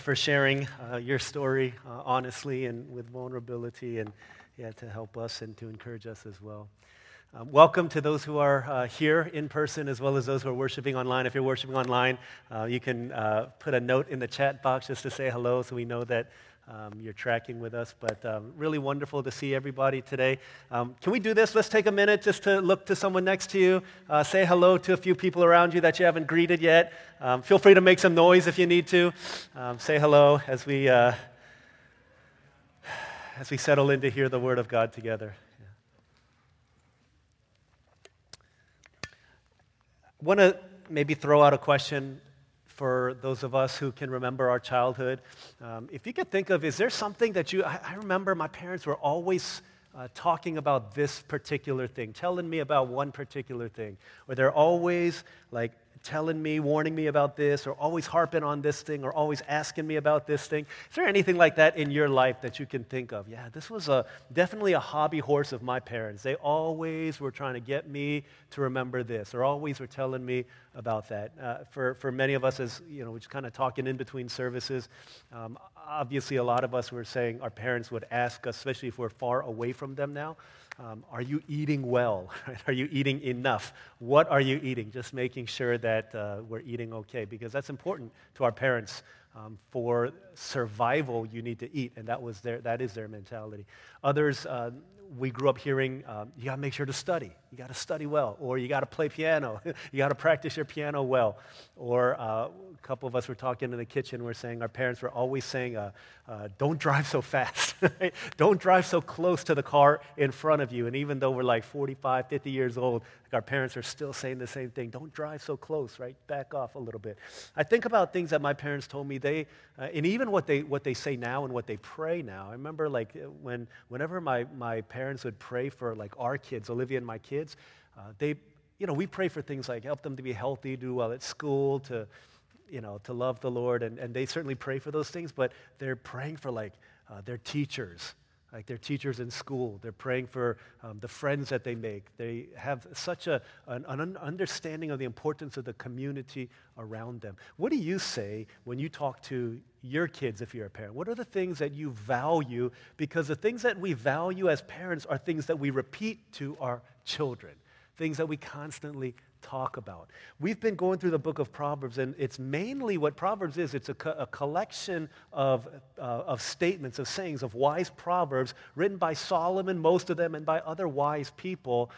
for sharing uh, your story uh, honestly and with vulnerability and yeah, to help us and to encourage us as well. Um, welcome to those who are uh, here in person as well as those who are worshiping online. If you're worshiping online, uh, you can uh, put a note in the chat box just to say hello so we know that um, you're tracking with us. But um, really wonderful to see everybody today. Um, can we do this? Let's take a minute just to look to someone next to you, uh, say hello to a few people around you that you haven't greeted yet. Um, feel free to make some noise if you need to. Um, say hello as we, uh, as we settle in to hear the Word of God together. Yeah. Want to maybe throw out a question for those of us who can remember our childhood. Um, if you could think of, is there something that you, I, I remember my parents were always uh, talking about this particular thing, telling me about one particular thing, or they're always like telling me, warning me about this, or always harping on this thing, or always asking me about this thing. Is there anything like that in your life that you can think of? Yeah, this was a, definitely a hobby horse of my parents. They always were trying to get me to remember this, or always were telling me about that. Uh, for, for many of us, as you know, we're just kind of talking in between services. Um, obviously, a lot of us were saying our parents would ask us, especially if we're far away from them now. Um, are you eating well? Are you eating enough? What are you eating? Just making sure that uh, we're eating okay, because that's important to our parents. Um, for survival, you need to eat, and that was their, that is their mentality. Others, uh, we grew up hearing, um, you got to make sure to study. You got to study well, or you got to play piano. you got to practice your piano well. Or uh, a couple of us were talking in the kitchen. We're saying our parents were always saying, uh, uh, "Don't drive so fast. Don't drive so close to the car in front of you." And even though we're like 45, 50 years old, our parents are still saying the same thing. Don't drive so close. Right? Back off a little bit. I think about things that my parents told me. They uh, and even what they what they say now and what they pray now. I remember like when whenever my my parents would pray for like our kids, Olivia and my kids kids. Uh, they, you know, we pray for things like help them to be healthy, do well at school, to, you know, to love the Lord, and, and they certainly pray for those things, but they're praying for like uh, their teachers, like their teachers in school. They're praying for um, the friends that they make. They have such a, an, an, understanding of the importance of the community around them. What do you say when you talk to your kids if you're a parent? What are the things that you value? Because the things that we value as parents are things that we repeat to our children, things that we constantly talk about. We've been going through the book of Proverbs, and it's mainly what Proverbs is it's a, co- a collection of, uh, of statements, of sayings, of wise proverbs written by Solomon, most of them, and by other wise people.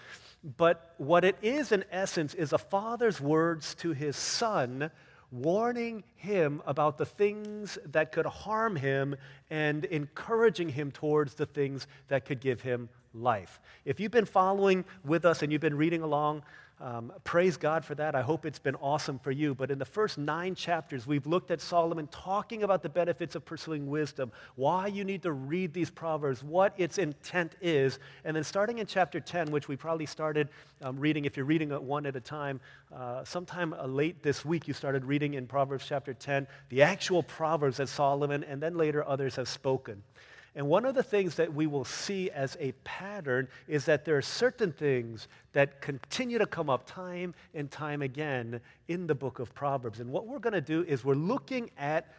But what it is, in essence, is a father's words to his son warning him about the things that could harm him and encouraging him towards the things that could give him life. If you've been following with us and you've been reading along, um, praise God for that. I hope it's been awesome for you. But in the first nine chapters, we've looked at Solomon talking about the benefits of pursuing wisdom, why you need to read these proverbs, what its intent is. And then starting in chapter 10, which we probably started um, reading, if you're reading it one at a time, uh, sometime uh, late this week, you started reading in Proverbs chapter 10 the actual proverbs that Solomon and then later others have spoken. And one of the things that we will see as a pattern is that there are certain things that continue to come up time and time again in the book of Proverbs. And what we're going to do is we're looking at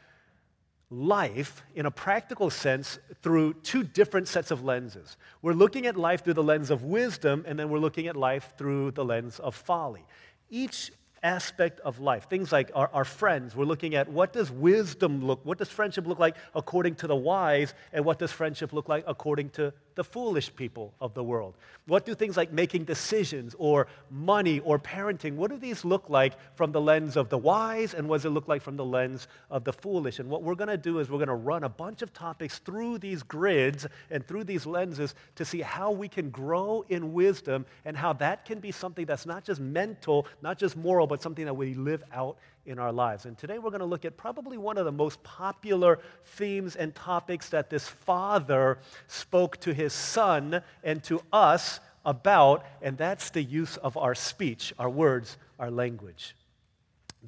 life in a practical sense through two different sets of lenses. We're looking at life through the lens of wisdom, and then we're looking at life through the lens of folly. Each aspect of life. Things like our, our, friends. We're looking at what does wisdom look, what does friendship look like according to the wise, and what does friendship look like according to the foolish people of the world? What do things like making decisions or money or parenting, what do these look like from the lens of the wise and what does it look like from the lens of the foolish? And what we're going to do is we're going to run a bunch of topics through these grids and through these lenses to see how we can grow in wisdom and how that can be something that's not just mental, not just moral, but something that we live out in our lives. And today we're going to look at probably one of the most popular themes and topics that this father spoke to his son and to us about, and that's the use of our speech, our words, our language.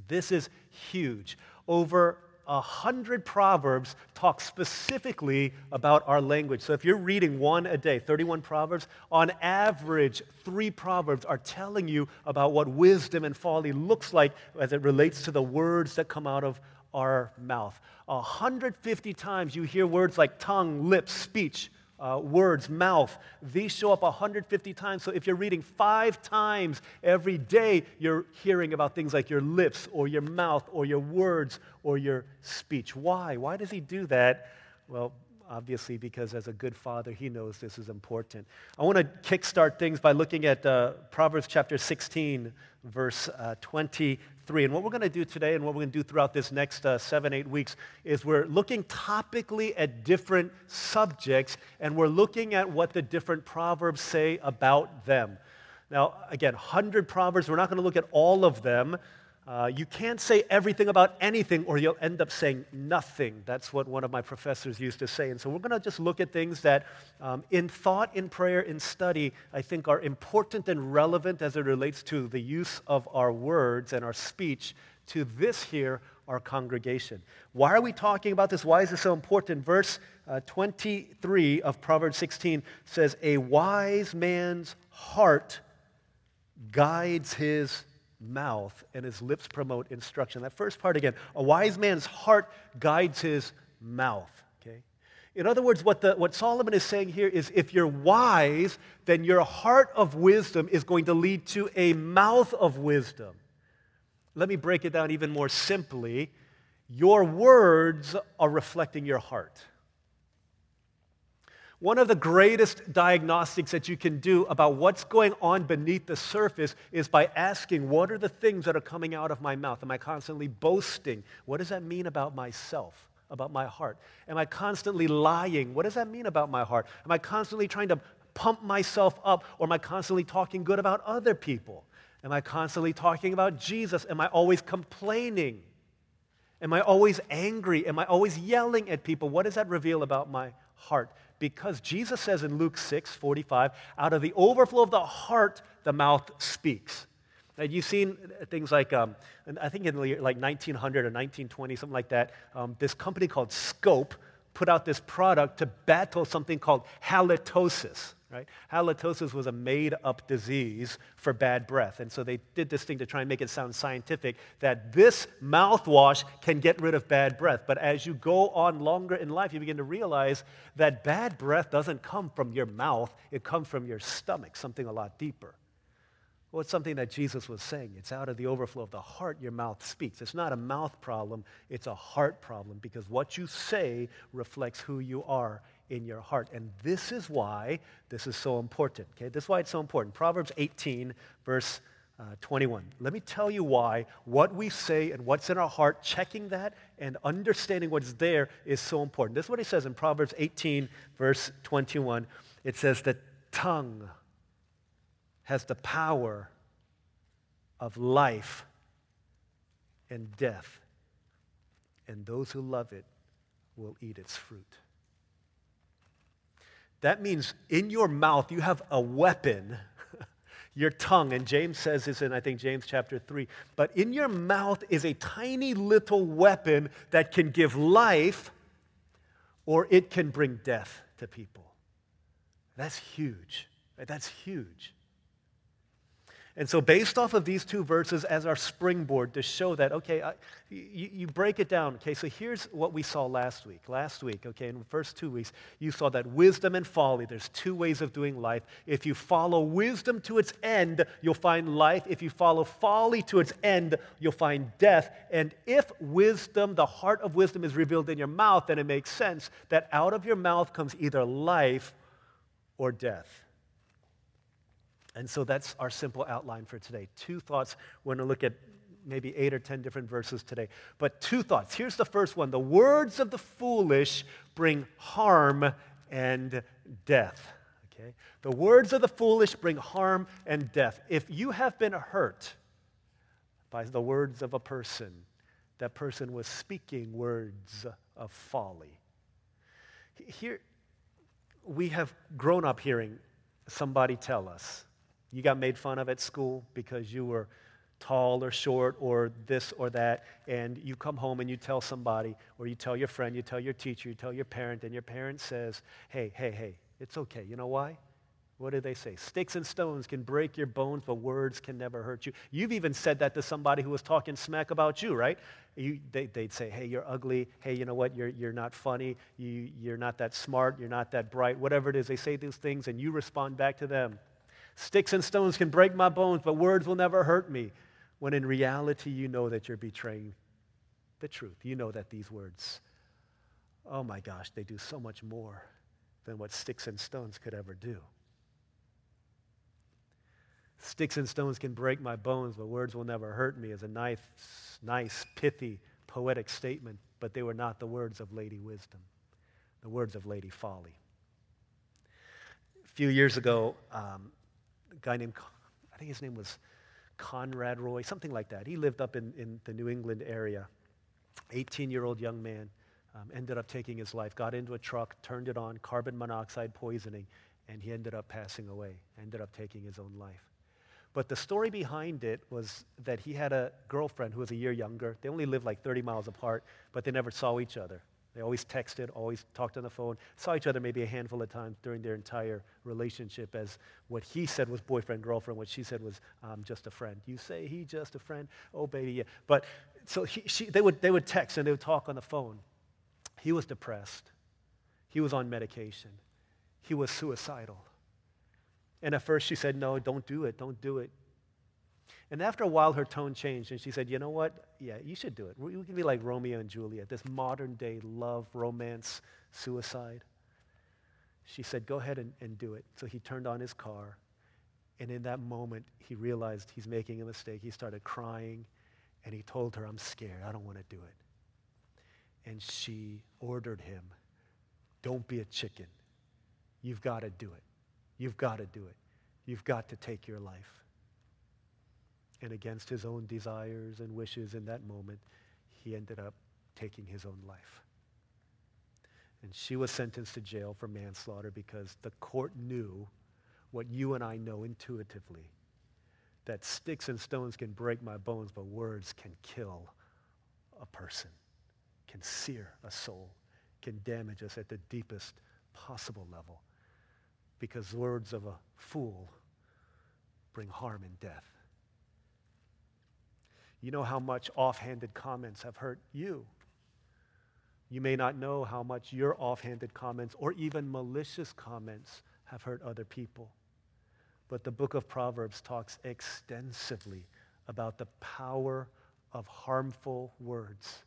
This is huge. Over a hundred proverbs talk specifically about our language. So if you're reading one a day, 31 proverbs, on average, three proverbs are telling you about what wisdom and folly looks like as it relates to the words that come out of our mouth. 150 times you hear words like tongue, lips, speech, uh, words, mouth. These show up 150 times. So if you're reading five times every day, you're hearing about things like your lips or your mouth or your words or your speech. Why? Why does he do that? Well, obviously, because as a good father, he knows this is important. I want to kickstart things by looking at uh, Proverbs chapter 16, verse uh, 23. And what we're going to do today and what we're going to do throughout this next uh, seven, eight weeks is we're looking topically at different subjects and we're looking at what the different Proverbs say about them. Now, again, 100 Proverbs, we're not going to look at all of them. Uh, you can't say everything about anything or you'll end up saying nothing. That's what one of my professors used to say. And so we're going to just look at things that, um, in thought, in prayer, in study, I think are important and relevant as it relates to the use of our words and our speech to this here, our congregation. Why are we talking about this? Why is this so important? Verse uh, 23 of Proverbs 16 says, A wise man's heart guides his mouth and his lips promote instruction. That first part again, a wise man's heart guides his mouth. Okay? In other words, what, the, what Solomon is saying here is if you're wise, then your heart of wisdom is going to lead to a mouth of wisdom. Let me break it down even more simply. Your words are reflecting your heart. One of the greatest diagnostics that you can do about what's going on beneath the surface is by asking, What are the things that are coming out of my mouth? Am I constantly boasting? What does that mean about myself, about my heart? Am I constantly lying? What does that mean about my heart? Am I constantly trying to pump myself up, or am I constantly talking good about other people? Am I constantly talking about Jesus? Am I always complaining? Am I always angry? Am I always yelling at people? What does that reveal about my heart? Because Jesus says in Luke 6 45, out of the overflow of the heart, the mouth speaks. Now, you've seen things like, um, I think in like 1900 or 1920, something like that, um, this company called Scope put out this product to battle something called halitosis right? Halitosis was a made up disease for bad breath. And so they did this thing to try and make it sound scientific that this mouthwash can get rid of bad breath. But as you go on longer in life, you begin to realize that bad breath doesn't come from your mouth, it comes from your stomach, something a lot deeper. Well, it's something that Jesus was saying. It's out of the overflow of the heart your mouth speaks. It's not a mouth problem, it's a heart problem because what you say reflects who you are in your heart. And this is why this is so important. Okay, this is why it's so important. Proverbs 18, verse uh, 21. Let me tell you why what we say and what's in our heart, checking that and understanding what's there is so important. This is what he says in Proverbs 18, verse 21. It says, The tongue has the power of life and death, and those who love it will eat its fruit. That means in your mouth you have a weapon, your tongue. And James says this in, I think, James chapter 3. But in your mouth is a tiny little weapon that can give life or it can bring death to people. That's huge. That's huge. And so, based off of these two verses as our springboard to show that, okay, I, you, you, break it down. Okay, so here's what we saw last week. Last week, okay, in the first two weeks, you saw that wisdom and folly, there's two ways of doing life. If you follow wisdom to its end, you'll find life. If you follow folly to its end, you'll find death. And if wisdom, the heart of wisdom, is revealed in your mouth, then it makes sense that out of your mouth comes either life or death. And so that's our simple outline for today. Two thoughts. We're going to look at maybe eight or ten different verses today. But two thoughts. Here's the first one The words of the foolish bring harm and death. Okay? The words of the foolish bring harm and death. If you have been hurt by the words of a person, that person was speaking words of folly. Here, we have grown up hearing somebody tell us you got made fun of at school because you were tall or short or this or that, and you come home and you tell somebody, or you tell your friend, you tell your teacher, you tell your parent, and your parent says, Hey, hey, hey, it's okay. You know why? What do they say? Sticks and stones can break your bones, but words can never hurt you. You've even said that to somebody who was talking smack about you, right? You, they, would say, hey, you're ugly. Hey, you know what? You're, you're not funny. You, you're not that smart. You're not that bright. Whatever it is, they say these things, and you respond back to them. Sticks and stones can break my bones, but words will never hurt me. When in reality, you know that you're betraying the truth. You know that these words, oh my gosh, they do so much more than what sticks and stones could ever do. Sticks and stones can break my bones, but words will never hurt me is a nice, nice, pithy, poetic statement, but they were not the words of Lady Wisdom, the words of Lady Folly. A few years ago, um, guy named, I think his name was Conrad Roy, something like that. He lived up in, in the New England area. 18 year old young man um, ended up taking his life, got into a truck, turned it on, carbon monoxide poisoning, and he ended up passing away, ended up taking his own life. But the story behind it was that he had a girlfriend who was a year younger. They only lived like 30 miles apart, but they never saw each other. They always texted, always talked on the phone, saw each other maybe a handful of times during their entire relationship as what he said was boyfriend, girlfriend, what she said was um, just a friend. You say he just a friend? Oh, baby, yeah. But so he, she, they, would, they would text and they would talk on the phone. He was depressed. He was on medication. He was suicidal. And at first she said, No, don't do it, don't do it. And after a while, her tone changed, and she said, You know what? Yeah, you should do it. We can be like Romeo and Juliet, this modern day love, romance, suicide. She said, Go ahead and, and do it. So he turned on his car, and in that moment, he realized he's making a mistake. He started crying, and he told her, I'm scared. I don't want to do it. And she ordered him, Don't be a chicken. You've got to do it. You've got to do it. You've got to take your life. And against his own desires and wishes in that moment, he ended up taking his own life. And she was sentenced to jail for manslaughter because the court knew what you and I know intuitively that sticks and stones can break my bones, but words can kill a person, can sear a soul, can damage us at the deepest possible level because words of a fool bring harm and death. You know how much offhanded comments have hurt you. You may not know how much your offhanded comments or even malicious comments have hurt other people. But the book of Proverbs talks extensively about the power of harmful words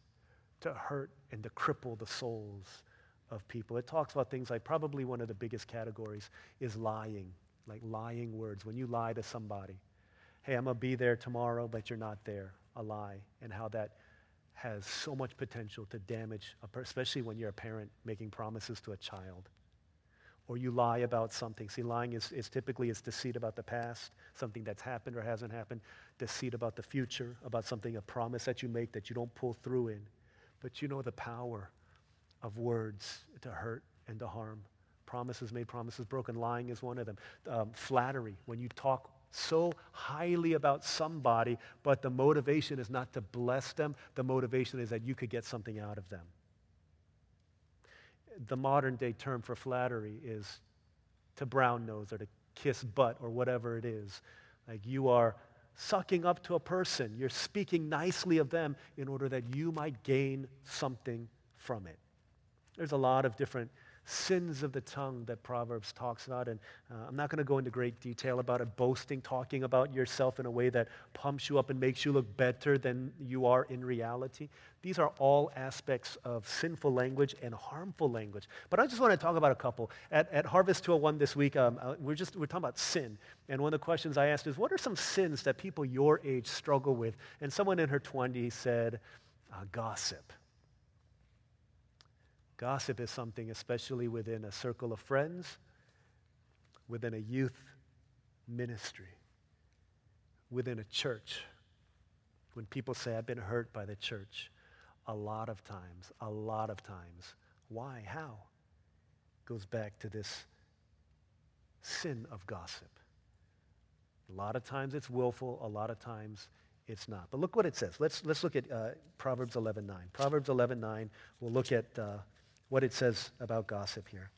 to hurt and to cripple the souls of people. It talks about things like probably one of the biggest categories is lying, like lying words. When you lie to somebody, hey, I'm going to be there tomorrow, but you're not there, a lie, and how that has so much potential to damage, a per- especially when you're a parent making promises to a child. Or you lie about something. See, lying is, is typically is deceit about the past, something that's happened or hasn't happened, deceit about the future, about something, a promise that you make that you don't pull through in. But you know the power of words to hurt and to harm. Promises made, promises broken. Lying is one of them. Um, flattery, when you talk so highly about somebody, but the motivation is not to bless them, the motivation is that you could get something out of them. The modern day term for flattery is to brown nose or to kiss butt or whatever it is. Like you are sucking up to a person, you're speaking nicely of them in order that you might gain something from it. There's a lot of different sins of the tongue that Proverbs talks about. And uh, I'm not going to go into great detail about it, boasting, talking about yourself in a way that pumps you up and makes you look better than you are in reality. These are all aspects of sinful language and harmful language. But I just want to talk about a couple. At, at Harvest 201 this week, um, uh, we're just we're talking about sin. And one of the questions I asked is, what are some sins that people your age struggle with? And someone in her 20s said, uh, gossip. Gossip is something, especially within a circle of friends, within a youth ministry, within a church. When people say, I've been hurt by the church, a lot of times, a lot of times. Why? How? Goes back to this sin of gossip. A lot of times it's willful, a lot of times it's not. But look what it says. Let's, let's look at uh, Proverbs 11.9. Proverbs 11.9, we'll look at uh, what it says about gossip here.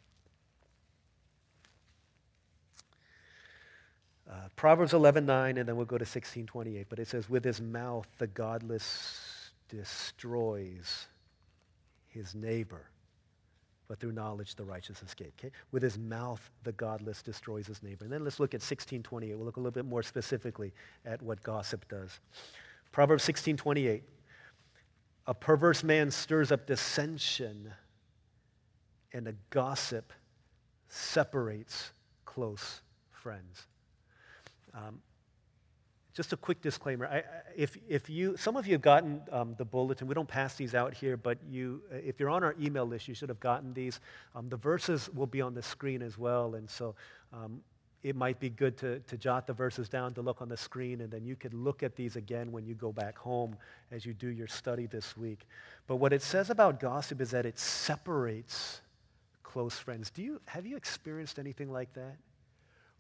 Uh, Proverbs 11:9, and then we'll go to 16:28. But it says, "With his mouth the godless destroys his neighbor, but through knowledge the righteous escape." Okay? With his mouth the godless destroys his neighbor. And then let's look at 16:28. We'll look a little bit more specifically at what gossip does. Proverbs 16:28. A perverse man stirs up dissension, and a gossip separates close friends. Um, just a quick disclaimer. I, if, if you, some of you have gotten um, the bulletin. We don't pass these out here, but you, if you're on our email list, you should have gotten these. Um, the verses will be on the screen as well, and so um, it might be good to, to jot the verses down to look on the screen, and then you could look at these again when you go back home as you do your study this week. But what it says about gossip is that it separates close friends. Do you, have you experienced anything like that?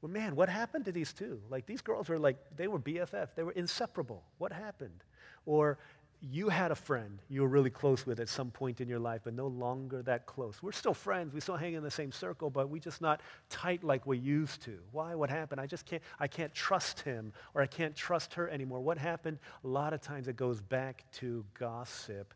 Well, man, what happened to these two? Like, these girls were like, they were BFF. They were inseparable. What happened? Or you had a friend you were really close with at some point in your life, but no longer that close. We're still friends. We still hang in the same circle, but we just not tight like we used to. Why? What happened? I just can't, I can't trust him or I can't trust her anymore. What happened? A lot of times it goes back to gossip,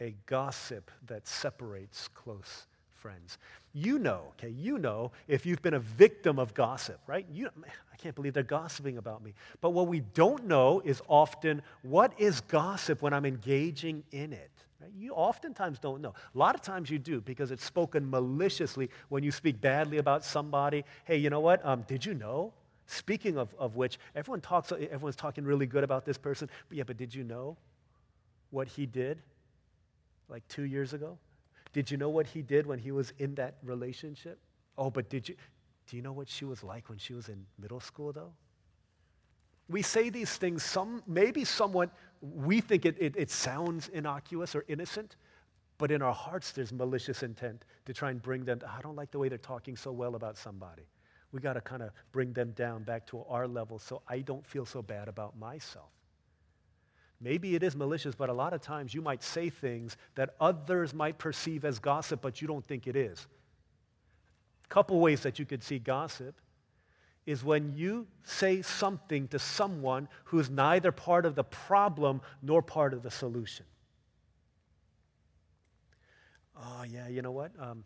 a gossip that separates close friends. You know, okay, you know if you've been a victim of gossip, right? You, I can't believe they're gossiping about me. But what we don't know is often what is gossip when I'm engaging in it. Right? You oftentimes don't know. A lot of times you do because it's spoken maliciously when you speak badly about somebody. Hey, you know what? Um, did you know? Speaking of, of which, everyone talks, everyone's talking really good about this person. But yeah, but did you know what he did like two years ago? Did you know what he did when he was in that relationship? Oh, but did you? Do you know what she was like when she was in middle school, though? We say these things, some, maybe somewhat, we think it, it, it sounds innocuous or innocent, but in our hearts there's malicious intent to try and bring them, I don't like the way they're talking so well about somebody. We got to kind of bring them down back to our level so I don't feel so bad about myself. Maybe it is malicious, but a lot of times you might say things that others might perceive as gossip, but you don't think it is. A couple ways that you could see gossip is when you say something to someone who is neither part of the problem nor part of the solution. Oh, yeah, you know what? Um,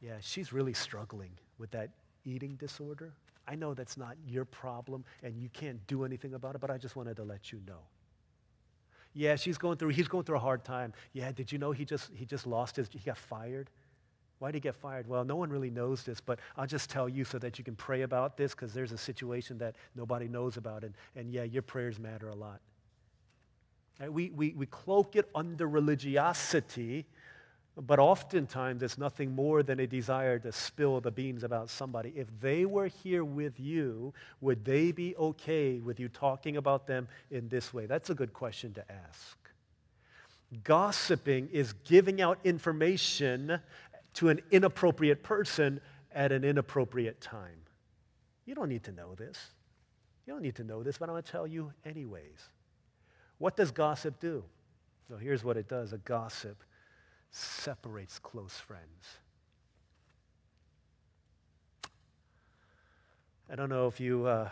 yeah, she's really struggling with that eating disorder. I know that's not your problem and you can't do anything about it, but I just wanted to let you know. Yeah, she's going through, he's going through a hard time. Yeah, did you know he just, he just lost his, he got fired? Why did he get fired? Well, no one really knows this, but I'll just tell you so that you can pray about this because there's a situation that nobody knows about. And, and yeah, your prayers matter a lot. Right? We, we, we cloak it under religiosity but oftentimes, it's nothing more than a desire to spill the beans about somebody. If they were here with you, would they be okay with you talking about them in this way? That's a good question to ask. Gossiping is giving out information to an inappropriate person at an inappropriate time. You don't need to know this. You don't need to know this, but I'm going to tell you anyways. What does gossip do? So here's what it does a gossip separates close friends. I don't know if you uh,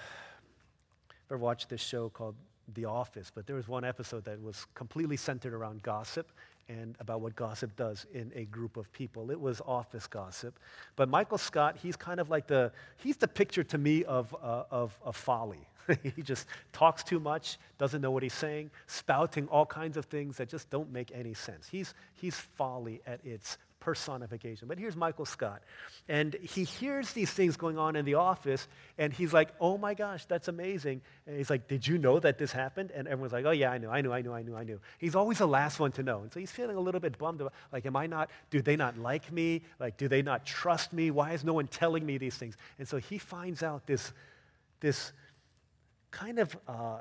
ever watched this show called The Office, but there was one episode that was completely centered around gossip and about what gossip does in a group of people. It was office gossip. But Michael Scott, he's kind of like the, he's the picture to me of, uh, of, of folly. he just talks too much, doesn't know what he's saying, spouting all kinds of things that just don't make any sense. He's, he's folly at its personification. But here's Michael Scott. And he hears these things going on in the office, and he's like, oh my gosh, that's amazing. And he's like, did you know that this happened? And everyone's like, oh yeah, I knew, I knew, I knew, I knew, I knew. He's always the last one to know. And so he's feeling a little bit bummed about, like, am I not, do they not like me? Like, do they not trust me? Why is no one telling me these things? And so he finds out this, this kind of uh,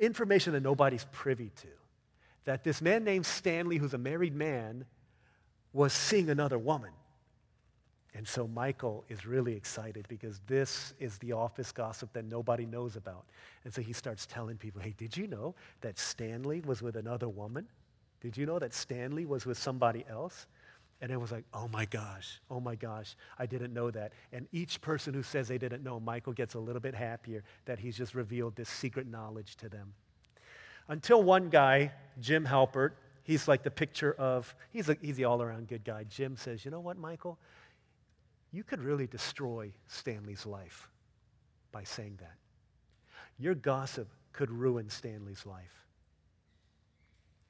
information that nobody's privy to. That this man named Stanley, who's a married man, was seeing another woman. And so Michael is really excited because this is the office gossip that nobody knows about. And so he starts telling people, hey, did you know that Stanley was with another woman? Did you know that Stanley was with somebody else? And it was like, oh my gosh, oh my gosh, I didn't know that. And each person who says they didn't know, Michael gets a little bit happier that he's just revealed this secret knowledge to them. Until one guy, Jim Halpert, he's like the picture of, he's, a, he's the all around good guy. Jim says, you know what, Michael? You could really destroy Stanley's life by saying that. Your gossip could ruin Stanley's life.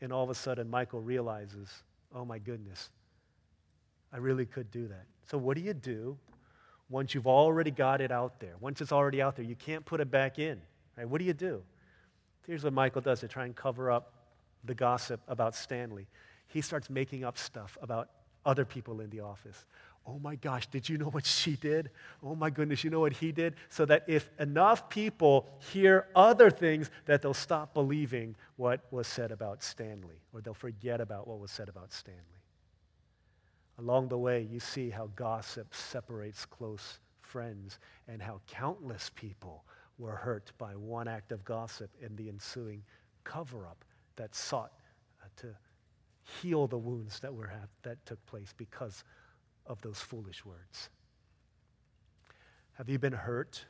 And all of a sudden, Michael realizes, oh my goodness, I really could do that. So, what do you do once you've already got it out there? Once it's already out there, you can't put it back in. Right? What do you do? Here's what Michael does to try and cover up the gossip about Stanley. He starts making up stuff about other people in the office. Oh my gosh, did you know what she did? Oh my goodness, you know what he did? So that if enough people hear other things, that they'll stop believing what was said about Stanley, or they'll forget about what was said about Stanley. Along the way, you see how gossip separates close friends and how countless people were hurt by one act of gossip and the ensuing cover up that sought uh, to heal the wounds that, were that took place because of those foolish words. Have you been hurt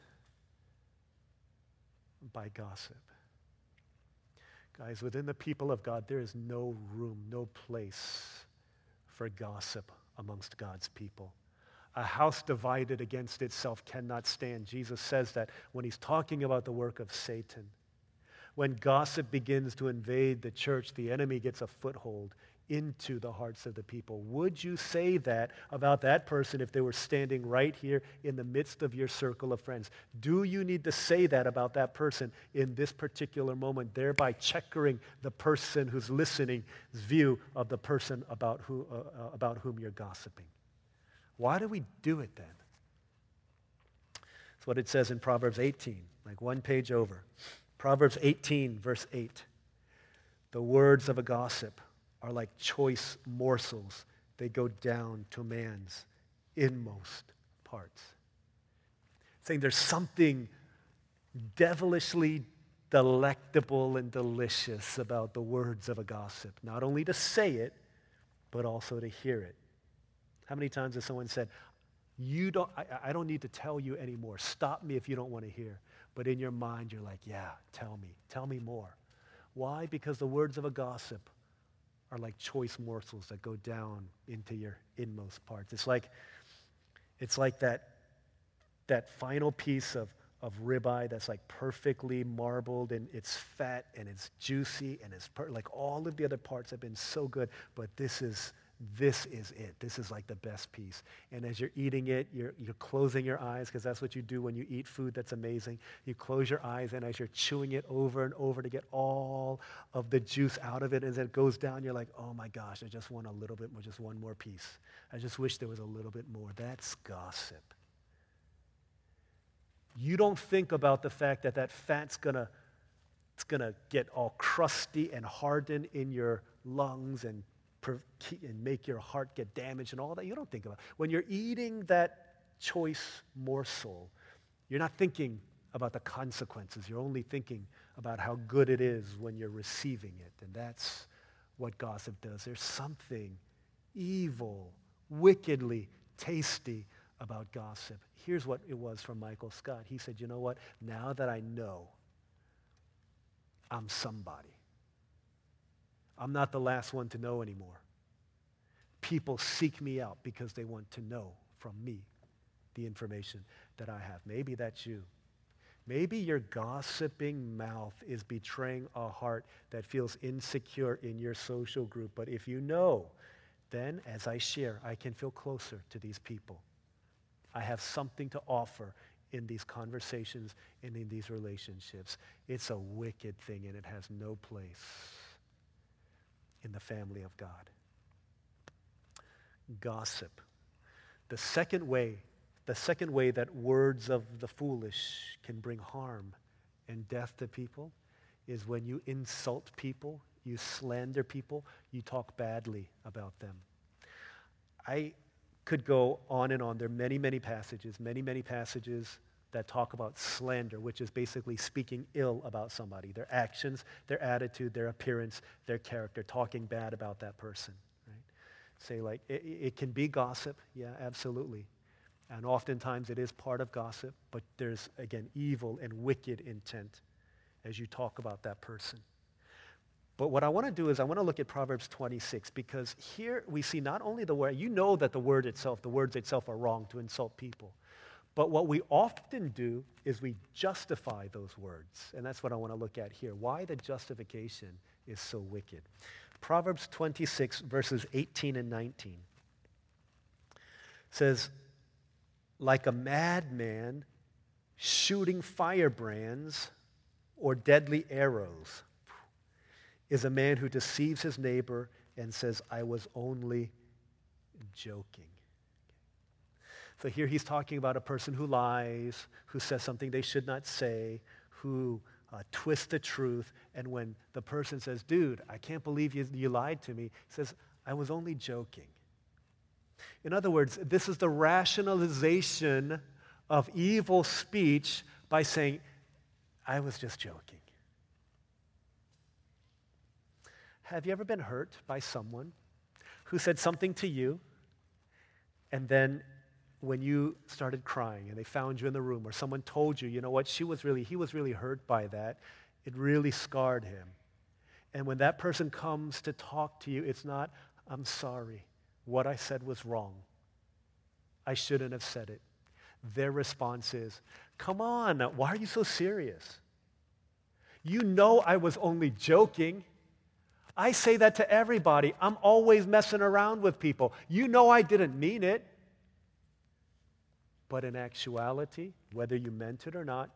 by gossip? Guys, within the people of God, there is no room, no place for gossip amongst God's people. A house divided against itself cannot stand. Jesus says that when he's talking about the work of Satan. When gossip begins to invade the church, the enemy gets a foothold into the hearts of the people. Would you say that about that person if they were standing right here in the midst of your circle of friends? Do you need to say that about that person in this particular moment, thereby checkering the person who's listening's view of the person about, who, uh, uh, about whom you're gossiping? Why do we do it then? It's what it says in Proverbs 18, like one page over. Proverbs 18, verse 8. The words of a gossip are like choice morsels. They go down to man's inmost parts. Saying there's something devilishly delectable and delicious about the words of a gossip. Not only to say it, but also to hear it. How many times has someone said, you don't, I, I don't need to tell you anymore. Stop me if you don't want to hear. But in your mind, you're like, yeah, tell me. Tell me more. Why? Because the words of a gossip are like choice morsels that go down into your inmost parts. It's like, it's like that, that final piece of, of ribeye that's like perfectly marbled and it's fat and it's juicy and it's per- like all of the other parts have been so good, but this is this is it. This is like the best piece. And as you're eating it, you're, you're closing your eyes because that's what you do when you eat food that's amazing. You close your eyes, and as you're chewing it over and over to get all of the juice out of it, as it goes down, you're like, oh my gosh, I just want a little bit more, just one more piece. I just wish there was a little bit more. That's gossip. You don't think about the fact that that fat's going to it's going to get all crusty and harden in your lungs and and make your heart get damaged and all that. You don't think about it. When you're eating that choice morsel, you're not thinking about the consequences. You're only thinking about how good it is when you're receiving it. And that's what gossip does. There's something evil, wickedly tasty about gossip. Here's what it was from Michael Scott. He said, You know what? Now that I know I'm somebody, I'm not the last one to know anymore. People seek me out because they want to know from me the information that I have. Maybe that's you. Maybe your gossiping mouth is betraying a heart that feels insecure in your social group. But if you know, then as I share, I can feel closer to these people. I have something to offer in these conversations and in these relationships. It's a wicked thing and it has no place in the family of God. Gossip. The second way, the second way that words of the foolish can bring harm and death to people is when you insult people, you slander people, you talk badly about them. I could go on and on. There are many, many passages, many, many passages that talk about slander, which is basically speaking ill about somebody, their actions, their attitude, their appearance, their character, talking bad about that person. Right? say, like, it, it can be gossip. Yeah, absolutely. And oftentimes it is part of gossip, but there's, again, evil and wicked intent as you talk about that person. But what I want to do is I want to look at Proverbs 26 because here we see not only the word, you know that the word itself, the words itself are wrong to insult people. But what we often do is we justify those words. And that's what I want to look at here. Why the justification is so wicked. Proverbs 26, verses 18 and 19 says, Like a madman shooting firebrands or deadly arrows is a man who deceives his neighbor and says, I was only joking. So here he's talking about a person who lies, who says something they should not say, who uh, twists the truth. And when the person says, Dude, I can't believe you, you lied to me, he says, I was only joking. In other words, this is the rationalization of evil speech by saying, I was just joking. Have you ever been hurt by someone who said something to you, and then when you started crying and they found you in the room, or someone told you, you know what, she was really, he was really hurt by that, it really scarred him. And when that person comes to talk to you, it's not, I'm sorry, what I said was wrong. I shouldn't have said it. Their response is, Come on, why are you so serious? You know I was only joking. I say that to everybody. I'm always messing around with people. You know I didn't mean it. But in actuality, whether you meant it or not,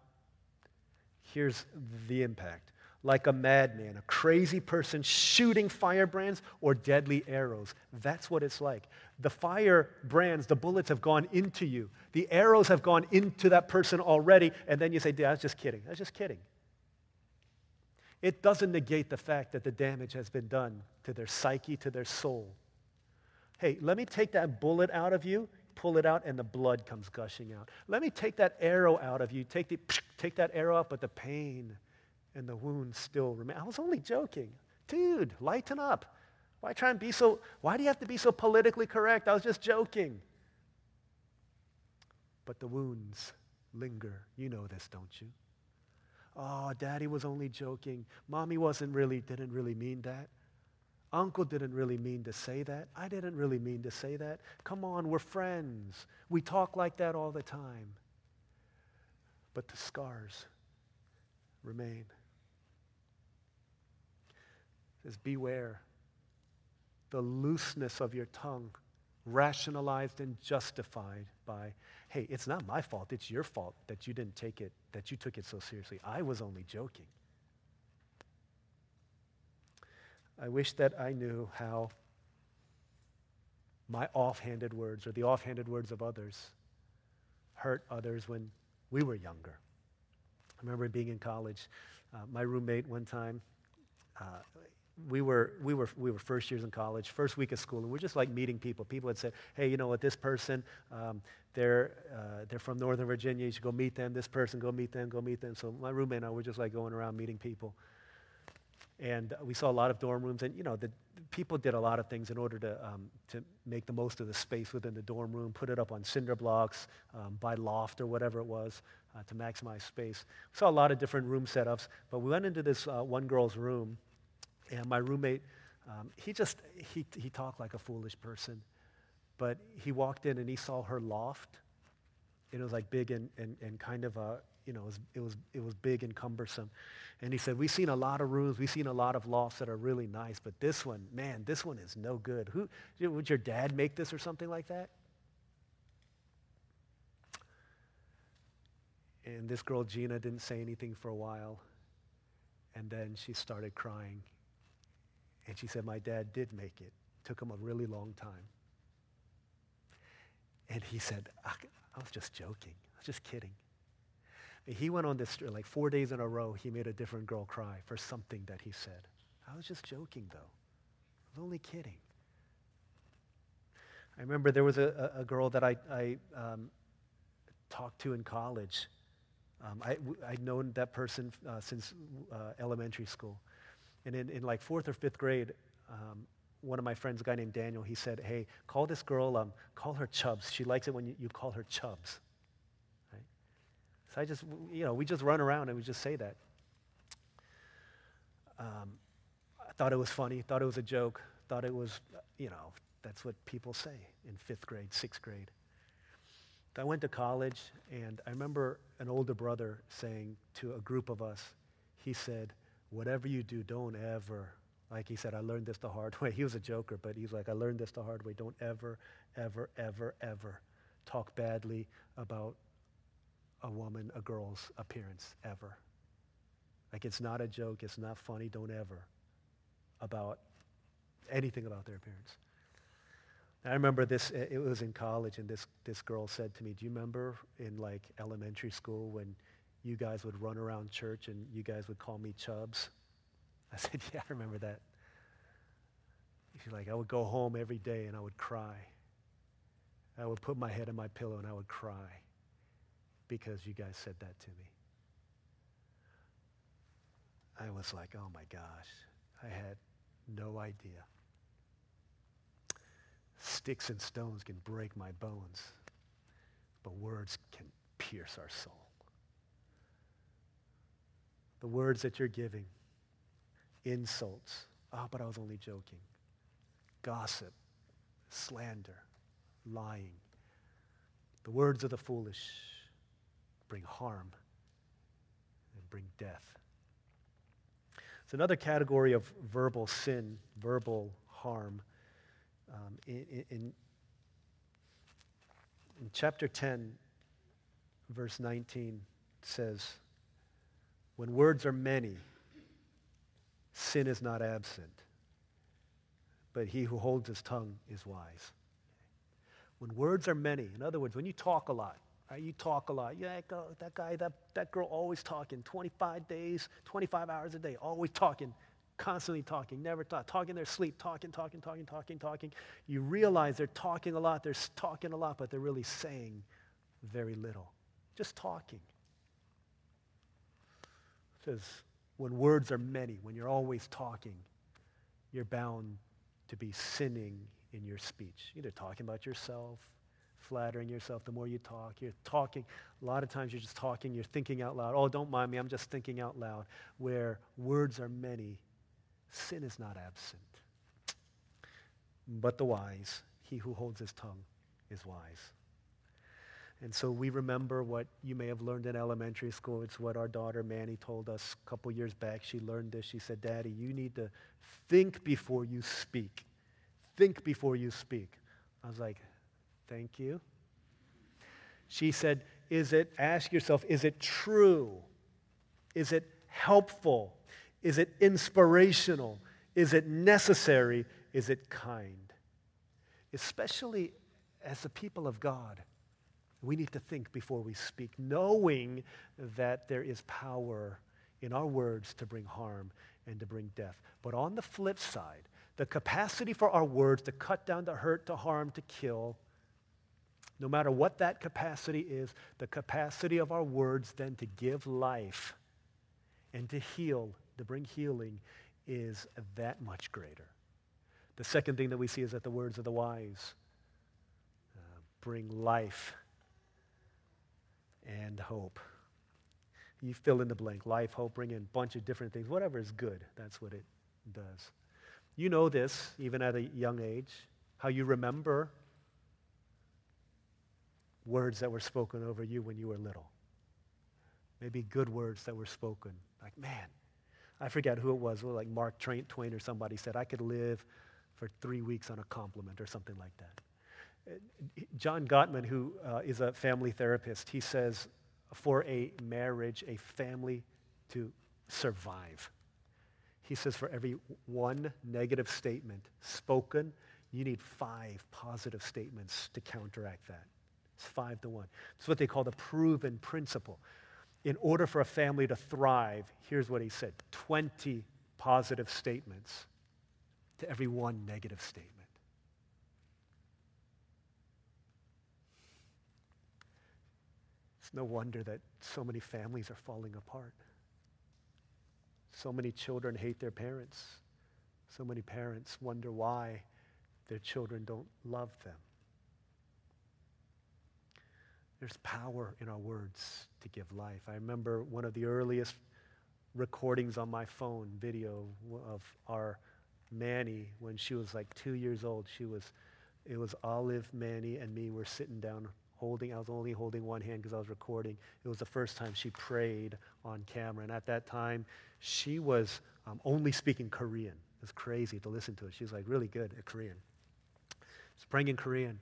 here's the impact. Like a madman, a crazy person shooting firebrands or deadly arrows. That's what it's like. The firebrands, the bullets have gone into you. The arrows have gone into that person already, and then you say, I was just kidding. I was just kidding it doesn't negate the fact that the damage has been done to their psyche, to their soul. Hey, let me take that bullet out of you, pull it out, and the blood comes gushing out. Let me take that arrow out of you, take, the, take that arrow out, but the pain and the wound still remain. I was only joking. Dude, lighten up. Why try and be so, why do you have to be so politically correct? I was just joking. But the wounds linger. You know this, don't you? Oh, daddy was only joking. Mommy wasn't really, didn't really mean that. Uncle didn't really mean to say that. I didn't really mean to say that. Come on, we're friends. We talk like that all the time. But the scars remain. It says, Beware. The looseness of your tongue, rationalized and justified by hey, it's not my fault, it's your fault that you didn't take it, that you took it so seriously. I was only joking. I wish that I knew how my offhanded words or the offhanded words of others hurt others when we were younger. I remember being in college. Uh, my roommate one time, uh, we were, we, were, we were first years in college, first week of school, and we're just like meeting people. People had said, hey, you know what, this person, um, they're, uh, they're from Northern Virginia, you should go meet them. This person, go meet them, go meet them. So my roommate and I were just like going around meeting people. And we saw a lot of dorm rooms, and you know, the, people did a lot of things in order to, um, to make the most of the space within the dorm room, put it up on cinder blocks, um, by loft or whatever it was uh, to maximize space. We saw a lot of different room setups, but we went into this uh, one girl's room, and my roommate, um, he just, he, he talked like a foolish person. But he walked in and he saw her loft. And it was like big and, and, and kind of a, you know, it was, it, was, it was big and cumbersome. And he said, we've seen a lot of rooms, we've seen a lot of lofts that are really nice, but this one, man, this one is no good. Who, would your dad make this or something like that? And this girl, Gina, didn't say anything for a while. And then she started crying. And she said, My dad did make it. took him a really long time. And he said, I, I was just joking. I was just kidding. He went on this, like four days in a row, he made a different girl cry for something that he said. I was just joking, though. I was only kidding. I remember there was a, a girl that I, I um, talked to in college. Um, I, I'd known that person uh, since uh, elementary school. And in, in like fourth or fifth grade, um, one of my friends, a guy named Daniel, he said, hey, call this girl, um, call her Chubs. She likes it when you, you call her Chubs. I just, you know, we just run around and we just say that. Um, I thought it was funny, thought it was a joke, thought it was, you know, that's what people say in fifth grade, sixth grade. I went to college, and I remember an older brother saying to a group of us, he said, whatever you do, don't ever, like he said, I learned this the hard way. He was a joker, but he's like, I learned this the hard way. Don't ever, ever, ever, ever talk badly about a woman, a girl's appearance, ever. Like it's not a joke, it's not funny, don't ever about anything about their appearance. I remember this, it was in college, and this, this girl said to me, Do you remember in like elementary school when you guys would run around church and you guys would call me Chubs? I said, Yeah, I remember that. She's like, I would go home every day and I would cry. I would put my head in my pillow and I would cry because you guys said that to me. I was like, oh my gosh, I had no idea. Sticks and stones can break my bones, but words can pierce our soul. The words that you're giving, insults. Oh, but I was only joking. Gossip, slander, lying. The words of the foolish bring harm and bring death. It's another category of verbal sin, verbal harm um, in, in, in chapter 10, verse 19 says, When words are many, sin is not absent, but he who holds his tongue is wise. When words are many, in other words, when you talk a lot, right, you talk a lot. Yeah, that guy, that, that girl always talking 25 days, 25 hours a day, always talking constantly talking, never talk, talking their sleep, talking, talking, talking, talking, talking. You realize they're talking a lot, they're talking a lot, but they're really saying very little. Just talking. It says, when words are many, when you're always talking, you're bound to be sinning in your speech. Either talking about yourself, flattering yourself. The more you talk, you're talking. A lot of times you're just talking, you're thinking out loud. Oh, don't mind me, I'm just thinking out loud. Where words are many, sin is not absent. But the wise, he who holds his tongue, is wise. And so we remember what you may have learned in elementary school. It's what our daughter Manny told us a couple years back. She learned this. She said, Daddy, you need to think before you speak. Think before you speak. I was like, Thank you. She said, Is it, ask yourself, is it true? Is it helpful? Is it inspirational? Is it necessary? Is it kind? Especially as the people of God, we need to think before we speak, knowing that there is power in our words to bring harm and to bring death. But on the flip side, the capacity for our words to cut down, to hurt, to harm, to kill, no matter what that capacity is, the capacity of our words then to give life and to heal to bring healing is that much greater. The second thing that we see is that the words of the wise uh, bring life and hope. You fill in the blank life, hope, bring in a bunch of different things. Whatever is good, that's what it does. You know this, even at a young age, how you remember words that were spoken over you when you were little. Maybe good words that were spoken. Like, man, I forget who it was, like Mark Twain or somebody said, I could live for three weeks on a compliment or something like that. Uh, John Gottman, who uh, is a family therapist, he says for a marriage, a family to survive, he says for every one negative statement spoken, you need five positive statements to counteract that. It's five to one. It's what they call the proven principle in order for a family to thrive, here's what he said 20 positive statements to every one negative statement. It's no wonder that so many families are falling apart. So many children hate their parents. So many parents wonder why their children don't love them. There's power in our words to give life. I remember one of the earliest recordings on my phone, video of our Manny when she was like two years old. She was, it was Olive, Manny, and me were sitting down holding, I was only holding one hand because I was recording. It was the first time she prayed on camera. And at that time, she was um, only speaking Korean. It was crazy to listen to it. She was like really good at Korean. She's praying in Korean.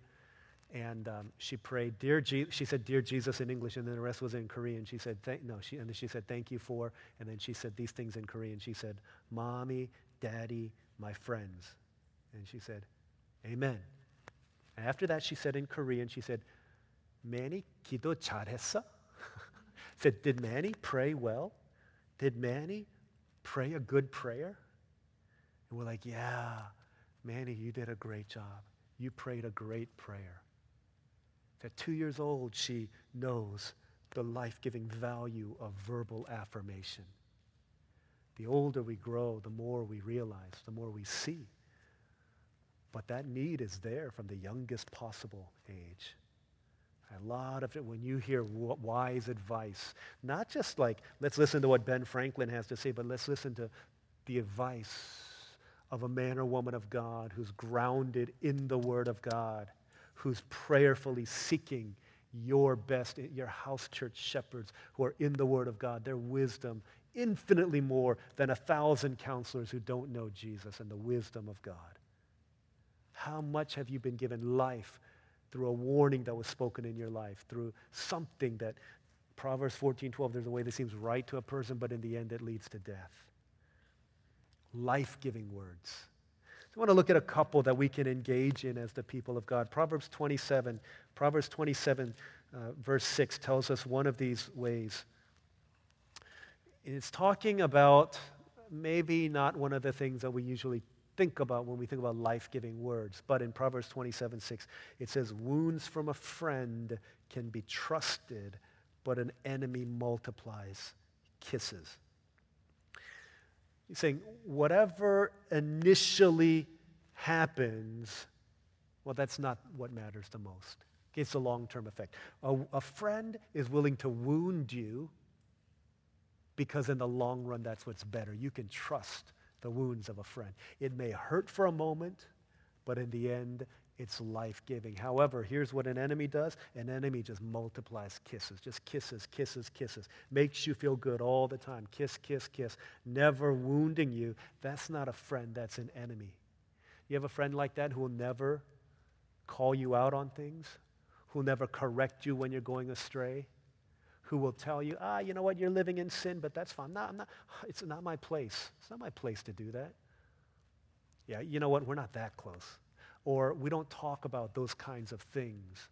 And um, she prayed, dear Je-, she said, Dear Jesus in English, and then the rest was in Korean. She said, no, she, and then she said, Thank you for, and then she said these things in Korean. She said, Mommy, Daddy, my friends. And she said, Amen. And after that, she said in Korean, she said, Manny 기도 잘했어? said, Did Manny pray well? Did Manny pray a good prayer? And we're like, Yeah, Manny, you did a great job. You prayed a great prayer. At two years old, she knows the life giving value of verbal affirmation. The older we grow, the more we realize, the more we see. But that need is there from the youngest possible age. A lot of it, when you hear wise advice, not just like, let's listen to what Ben Franklin has to say, but let's listen to the advice of a man or woman of God who's grounded in the Word of God, who's prayerfully seeking your best, your house church shepherds who are in the Word of God, their wisdom, infinitely more than a thousand counselors who don't know Jesus and the wisdom of God. How much have you been given life through a warning that was spoken in your life, through something that Proverbs 14, 12, there's a way that seems right to a person, but in the end it leads to death. Life giving words. I want to look at a couple that we can engage in as the people of God. Proverbs 27, Proverbs 27, uh, verse 6 tells us one of these ways. It's talking about maybe not one of the things that we usually think about when we think about life giving words. But in Proverbs 27 6, it says, Wounds from a friend can be trusted, but an enemy multiplies kisses. He's saying, whatever initially happens, well, that's not what matters the most. It's a long term effect. A, a friend is willing to wound you because, in the long run, that's what's better. You can trust the wounds of a friend. It may hurt for a moment, but in the end, it's life giving. However, here's what an enemy does an enemy just multiplies kisses, just kisses, kisses, kisses. Makes you feel good all the time. Kiss, kiss, kiss. Never wounding you. That's not a friend, that's an enemy. You have a friend like that who will never call you out on things, who will never correct you when you're going astray, who will tell you, ah, you know what, you're living in sin, but that's fine. Not, not, it's not my place. It's not my place to do that. Yeah, you know what, we're not that close. Or we don't talk about those kinds of things.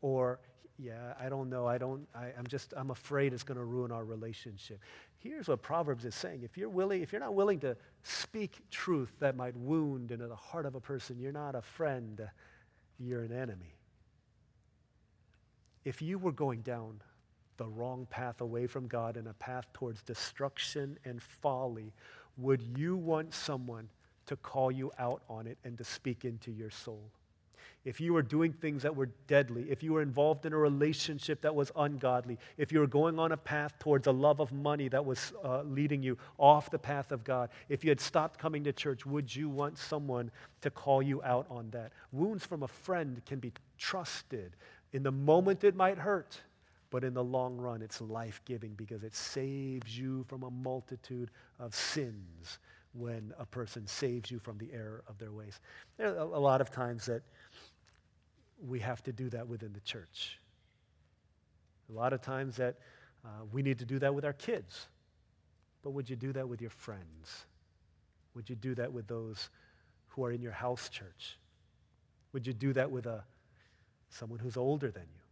Or, yeah, I don't know. I don't, I, I'm just, I'm afraid it's going to ruin our relationship. Here's what Proverbs is saying. If you're willing, if you're not willing to speak truth that might wound into the heart of a person, you're not a friend, you're an enemy. If you were going down the wrong path away from God and a path towards destruction and folly, would you want someone to call you out on it and to speak into your soul? If you were doing things that were deadly, if you were involved in a relationship that was ungodly, if you were going on a path towards a love of money that was uh, leading you off the path of God, if you had stopped coming to church, would you want someone to call you out on that? Wounds from a friend can be trusted. In the moment, it might hurt. But in the long run, it's life giving because it saves you from a multitude of sins when a person saves you from the error of their ways. There are a lot of times that we have to do that within the church. A lot of times that uh, we need to do that with our kids. But would you do that with your friends? Would you do that with those who are in your house church? Would you do that with a, someone who's older than you?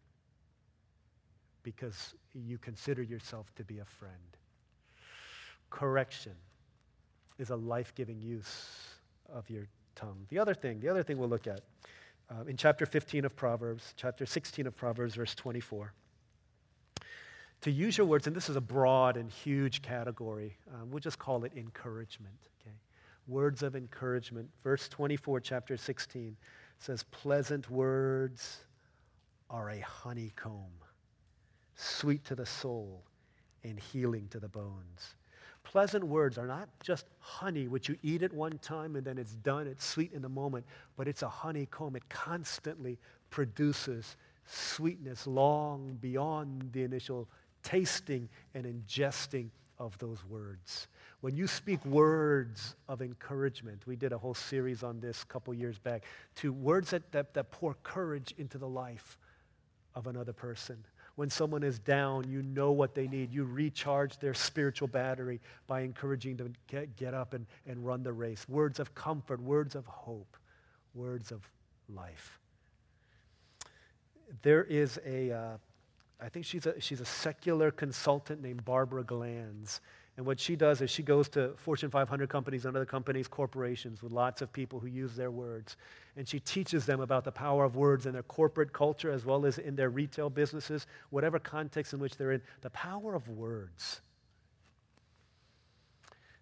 because you consider yourself to be a friend. Correction is a life giving use of your tongue. The other thing, the other thing we'll look at uh, in chapter 15 of Proverbs, chapter 16 of Proverbs, verse 24. To use your words, and this is a broad and huge category, um, we'll just call it encouragement. Okay? words of encouragement. Verse 24, chapter 16 says, Pleasant words are a honeycomb, sweet to the soul and healing to the bones. Pleasant words are not just honey, which you eat at one time and then it's done, it's sweet in the moment, but it's a honeycomb. It constantly produces sweetness long beyond the initial tasting and ingesting of those words. When you speak words of encouragement, we did a whole series on this a couple years back, to words that, that, that pour courage into the life of another person. When someone is down, you know what they need. You recharge their spiritual battery by encouraging them to get, get up and, and run the race. Words of comfort, words of hope, words of life. There is a, uh, I think she's a, she's a secular consultant named Barbara Glanz. And what she does is she goes to Fortune 500 companies and other companies, corporations with lots of people who use their words. And she teaches them about the power of words in their corporate culture as well as in their retail businesses, whatever context in which they're in, the power of words.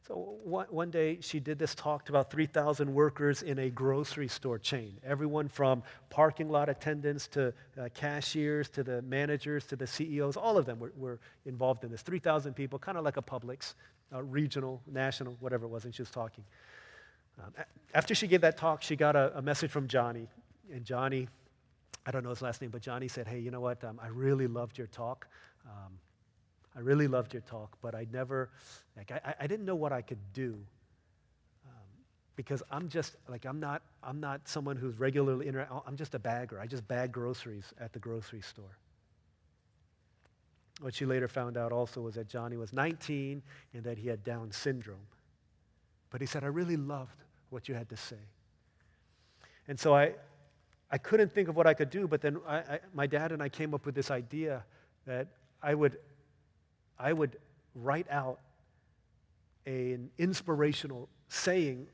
So one, day she did this talk to about 3,000 workers in a grocery store chain. Everyone from parking lot attendants to uh, cashiers to the managers to the CEOs, all of them were, were involved in this. 3,000 people, kind of like a Publix, uh, regional, national, whatever it was, and she was talking. Um, after she gave that talk, she got a, a, message from Johnny. And Johnny, I don't know his last name, but Johnny said, Hey, you know what? Um, I really loved your talk. Um, I really loved your talk, but I never, like, I, I didn't know what I could do um, because I'm just like I'm not I'm not someone who's regularly inter- I'm just a bagger. I just bag groceries at the grocery store. What she later found out also was that Johnny was 19 and that he had Down syndrome. But he said, I really loved what you had to say. And so I, I couldn't think of what I could do, but then I, I, my dad and I came up with this idea that I would I would write out an inspirational saying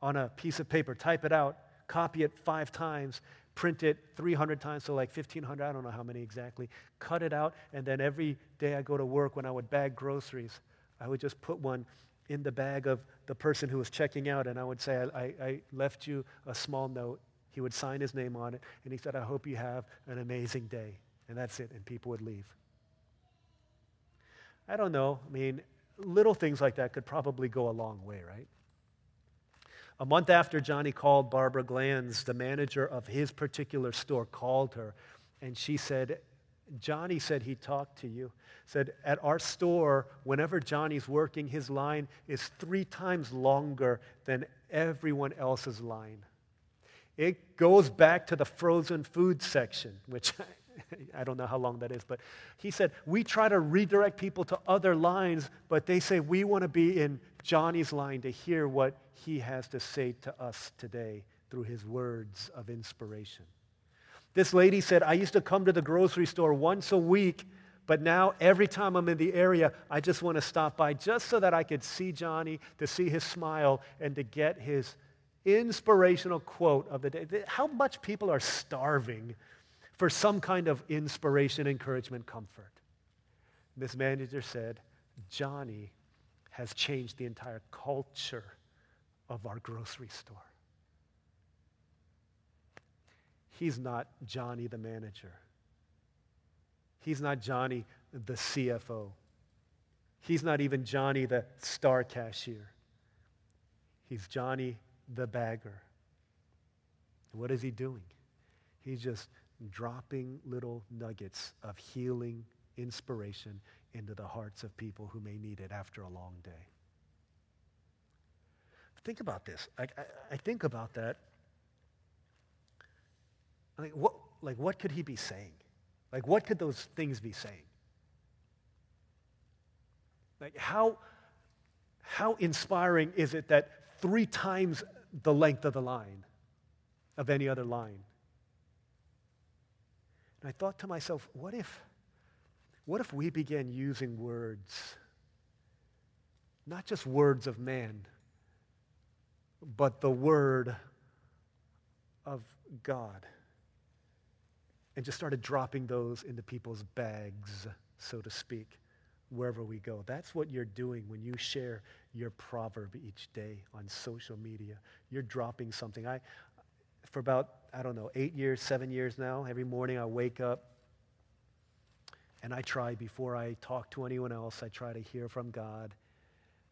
on a piece of paper, type it out, copy it five times, print it 300 times, so like 1,500, I don't know how many exactly, cut it out, and then every day I go to work when I would bag groceries, I would just put one in the bag of the person who was checking out, and I would say, I, I left you a small note. He would sign his name on it, and he said, I hope you have an amazing day. And that's it, and people would leave. I don't know. I mean, little things like that could probably go a long way, right? A month after Johnny called Barbara Glanz, the manager of his particular store, called her, and she said, Johnny said he talked to you. Said, at our store, whenever Johnny's working, his line is three times longer than everyone else's line. It goes back to the frozen food section, which I don't know how long that is, but he said, We try to redirect people to other lines, but they say we want to be in Johnny's line to hear what he has to say to us today through his words of inspiration. This lady said, I used to come to the grocery store once a week, but now every time I'm in the area, I just want to stop by just so that I could see Johnny, to see his smile, and to get his inspirational quote of the day. How much people are starving for some kind of inspiration, encouragement, comfort. This manager said, Johnny has changed the entire culture of our grocery store. He's not Johnny the manager. He's not Johnny the CFO. He's not even Johnny the star cashier. He's Johnny the bagger. What is he doing? He's just dropping little nuggets of healing, inspiration into the hearts of people who may need it after a long day. Think about this. I, I, I think about that. Mean, what, like, what could he be saying? Like, what could those things be saying? Like, how, how inspiring is it that three times the length of the line of any other line and I thought to myself, what if, what if we began using words, not just words of man, but the word of God, and just started dropping those into people's bags, so to speak, wherever we go. That's what you're doing when you share your proverb each day on social media. You're dropping something. I, for about, I don't know, eight years, seven years now, every morning I wake up and I try, before I talk to anyone else, I try to hear from God.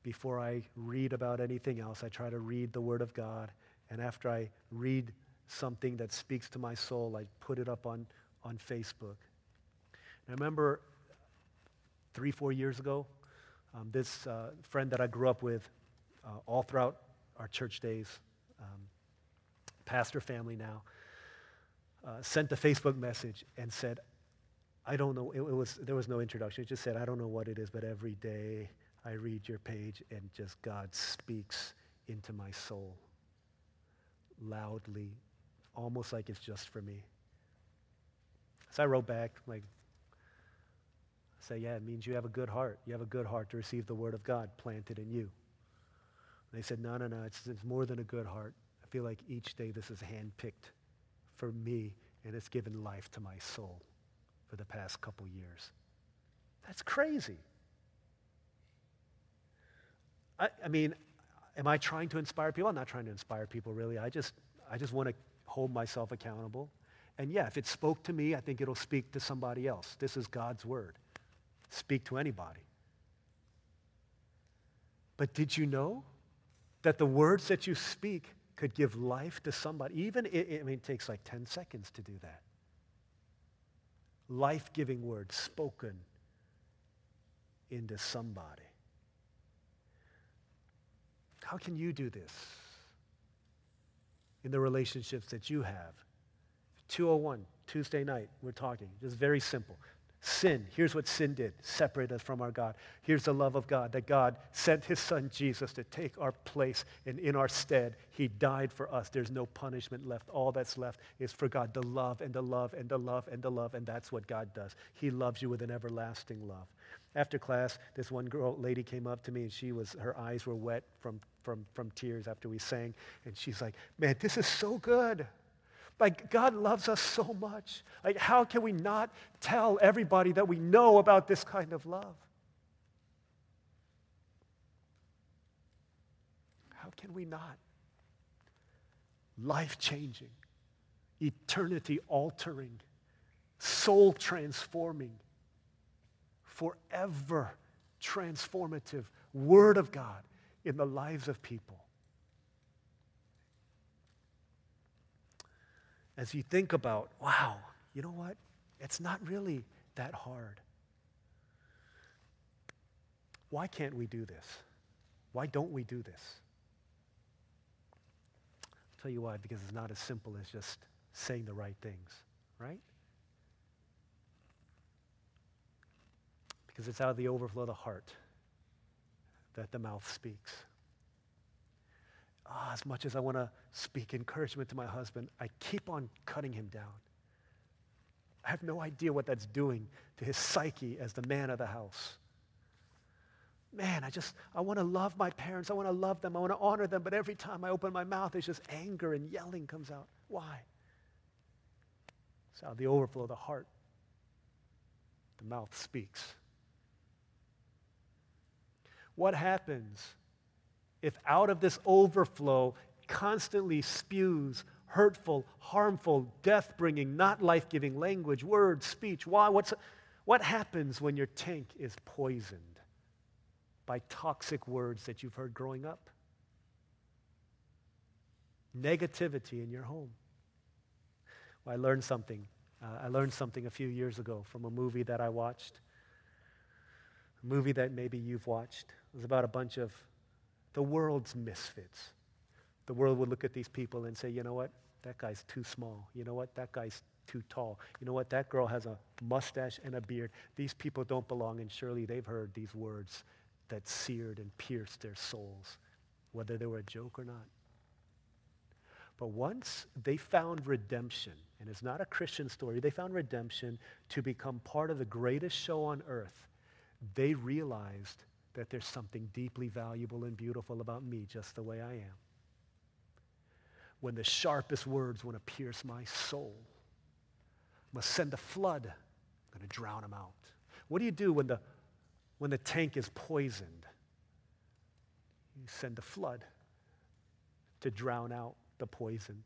Before I read about anything else, I try to read the Word of God. And after I read something that speaks to my soul, I put it up on, on Facebook. And I remember three, four years ago, um, this uh, friend that I grew up with uh, all throughout our church days, um, pastor family now, uh, sent a Facebook message and said, I don't know, it, it, was, there was no introduction. It just said, I don't know what it is, but every day I read your page and just God speaks into my soul loudly, almost like it's just for me. So I wrote back, like, say, yeah, it means you have a good heart. You have a good heart to receive the word of God planted in you. And they said, no, no, no, it's, it's more than a good heart. Feel like each day this is handpicked for me, and it's given life to my soul for the past couple years. That's crazy. I, I mean, am I trying to inspire people? I'm not trying to inspire people, really. I just, I just want to hold myself accountable. And yeah, if it spoke to me, I think it'll speak to somebody else. This is God's word. Speak to anybody. But did you know that the words that you speak could give life to somebody? Even, it, I mean, it takes like 10 seconds to do that life giving words spoken into somebody. How can you do this in the relationships that you have? 201, Tuesday night, we're talking. Just very simple. Sin, here's what sin did separate us from our God. Here's the love of God that God sent his son Jesus to take our place, and in our stead, he died for us. There's no punishment left. All that's left is for God to love and to love and to love and to love, and that's what God does. He loves you with an everlasting love. After class, this one girl, lady came up to me, and she was, her eyes were wet from, from, from tears after we sang, and she's like, Man, this is so good. Like, God loves us so much. Like, how can we not tell everybody that we know about this kind of love? How can we not? Life changing, eternity altering, soul transforming, forever transformative Word of God in the lives of people. As you think about, wow, you know what? It's not really that hard. Why can't we do this? Why don't we do this? I'll tell you why, because it's not as simple as just saying the right things, right? Because it's out of the overflow of the heart that the mouth speaks oh, as much as I want to speak encouragement to my husband, I keep on cutting him down. I have no idea what that's doing to his psyche as the man of the house. Man, I just, I want to love my parents. I want to love them. I want to honor them. But every time I open my mouth, it's just anger and yelling comes out. Why? It's out of the overflow of the heart. The mouth speaks. What happens if out of this overflow constantly spews hurtful, harmful, death bringing, not life giving language, words, speech? Why? What's, what happens when your tank is poisoned by toxic words that you've heard growing up? Negativity in your home. Well, I learned something. Uh, I learned something a few years ago from a movie that I watched. A movie that maybe you've watched. It was about a bunch of the world's misfits. The world would look at these people and say, you know what? That guy's too small. You know what? That guy's too tall. You know what? That girl has a mustache and a beard. These people don't belong, and surely they've heard these words that seared and pierced their souls, whether they were a joke or not. But once they found redemption, and it's not a Christian story, they found redemption to become part of the greatest show on earth, they realized that there's something deeply valuable and beautiful about me just the way I am. When the sharpest words want to pierce my soul, I must send a flood. I'm going to drown them out. What do you do when the When the tank is poisoned, you send a flood to drown out the poison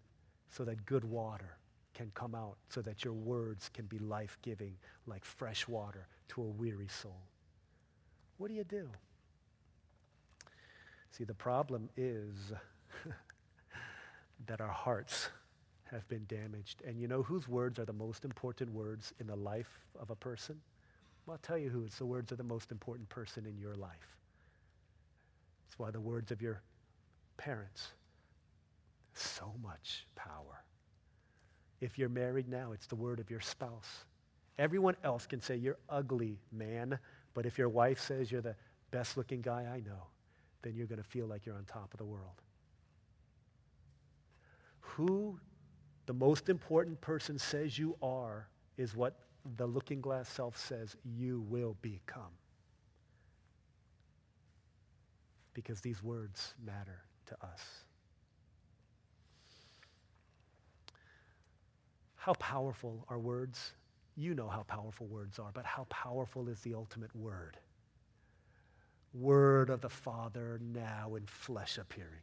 so that good water can come out, so that your words can be life giving like fresh water to a weary soul. What do you do? See, the problem is that our hearts have been damaged. And you know whose words are the most important words in the life of a person? Well, I'll tell you who. It's the words of the most important person in your life. It's why the words of your parents, so much power. If you're married now, it's the word of your spouse. Everyone else can say, You're ugly, man. But if your wife says you're the best looking guy I know, then you're going to feel like you're on top of the world. Who the most important person says you are is what the looking glass self says you will become. Because these words matter to us. How powerful are words? You know how powerful words are, but how powerful is the ultimate word? Word of the Father now in flesh appearing.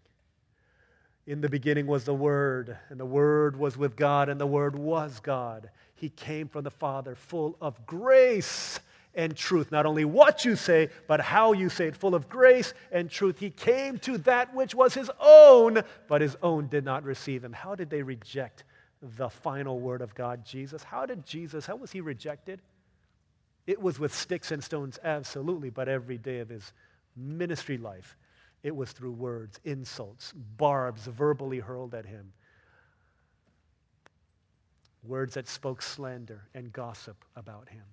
In the beginning was the Word, and the Word was with God, and the Word was God. He came from the Father, full of grace and truth. Not only what you say, but how you say it, full of grace and truth. He came to that which was His own, but His own did not receive Him. How did they reject the final Word of God, Jesus? How did Jesus, how was He rejected? It was with sticks and stones, absolutely, but every day of His ministry life it was through words, insults, barbs verbally hurled at him. Words that spoke slander and gossip about him.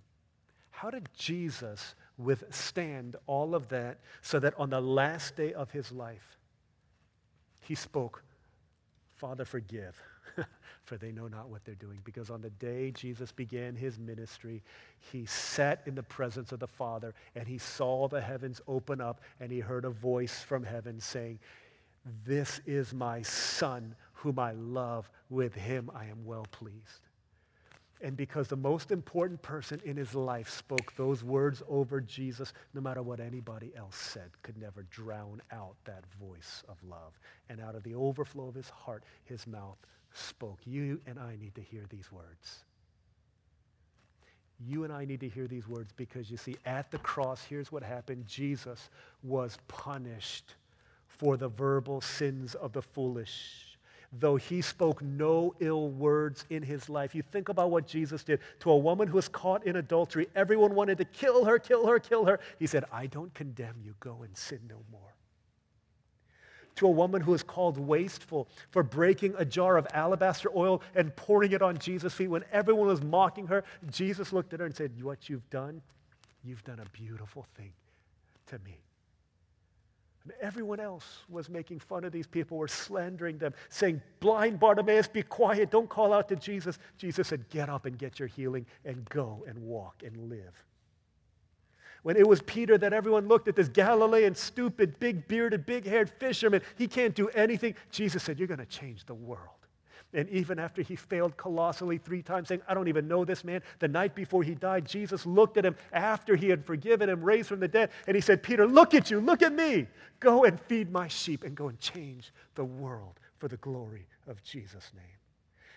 How did Jesus withstand all of that so that on the last day of his life, he spoke, Father, forgive? for they know not what they're doing. Because on the day Jesus began his ministry, he sat in the presence of the Father and he saw the heavens open up and he heard a voice from heaven saying, This is my Son whom I love. With him I am well pleased. And because the most important person in his life spoke those words over Jesus, no matter what anybody else said, could never drown out that voice of love. And out of the overflow of his heart, his mouth spoke. You and I need to hear these words. You and I need to hear these words because you see, at the cross, here's what happened Jesus was punished for the verbal sins of the foolish. Though he spoke no ill words in his life. You think about what Jesus did to a woman who was caught in adultery. Everyone wanted to kill her, kill her, kill her. He said, I don't condemn you. Go and sin no more to a woman who is called wasteful for breaking a jar of alabaster oil and pouring it on Jesus' feet. When everyone was mocking her, Jesus looked at her and said, What you've done, you've done a beautiful thing to me. And everyone else was making fun of these people, were slandering them, saying, Blind Bartimaeus, be quiet, don't call out to Jesus. Jesus said, Get up and get your healing and go and walk and live. When it was Peter that everyone looked at this Galilean, stupid, big bearded, big haired fisherman, he can't do anything. Jesus said, You're going to change the world. And even after he failed colossally three times, saying, I don't even know this man, the night before he died, Jesus looked at him after he had forgiven him, raised from the dead, and he said, Peter, look at you, look at me. Go and feed my sheep and go and change the world for the glory of Jesus' name.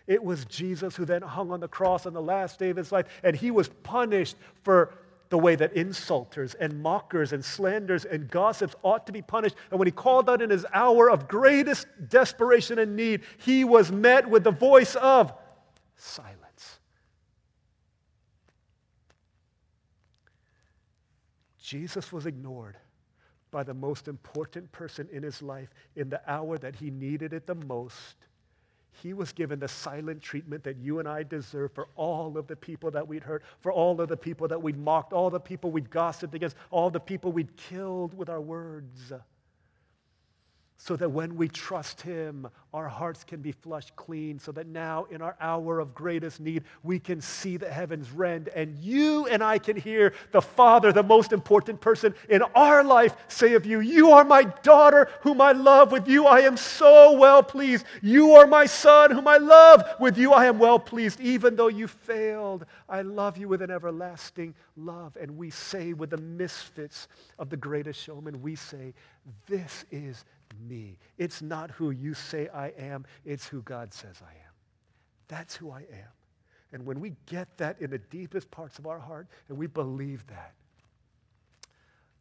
It was Jesus who then hung on the cross on the last day of his life, and he was punished for the way that insulters and mockers and slanders and gossips ought to be punished. And when he called out in his hour of greatest desperation and need, he was met with the voice of silence. Jesus was ignored by the most important person in his life in the hour that he needed it the most he was given the silent treatment that you and I deserve for all of the people that we'd hurt, for all of the people that we'd mocked, all the people we'd gossiped against, all the people we'd killed with our words. So that when we trust Him, our hearts can be flushed clean, so that now, in our hour of greatest need, we can see the heavens rend, and you and I can hear the Father, the most important person in our life, say of you, You are my daughter, whom I love. With you I am so well pleased. You are my son, whom I love. With you I am well pleased. Even though you failed, I love you with an everlasting love. And we say, with the misfits of the greatest showman, we say, This is me. It's not who you say I am, it's who God says I am. That's who I am. And when we get that in the deepest parts of our heart and we believe that,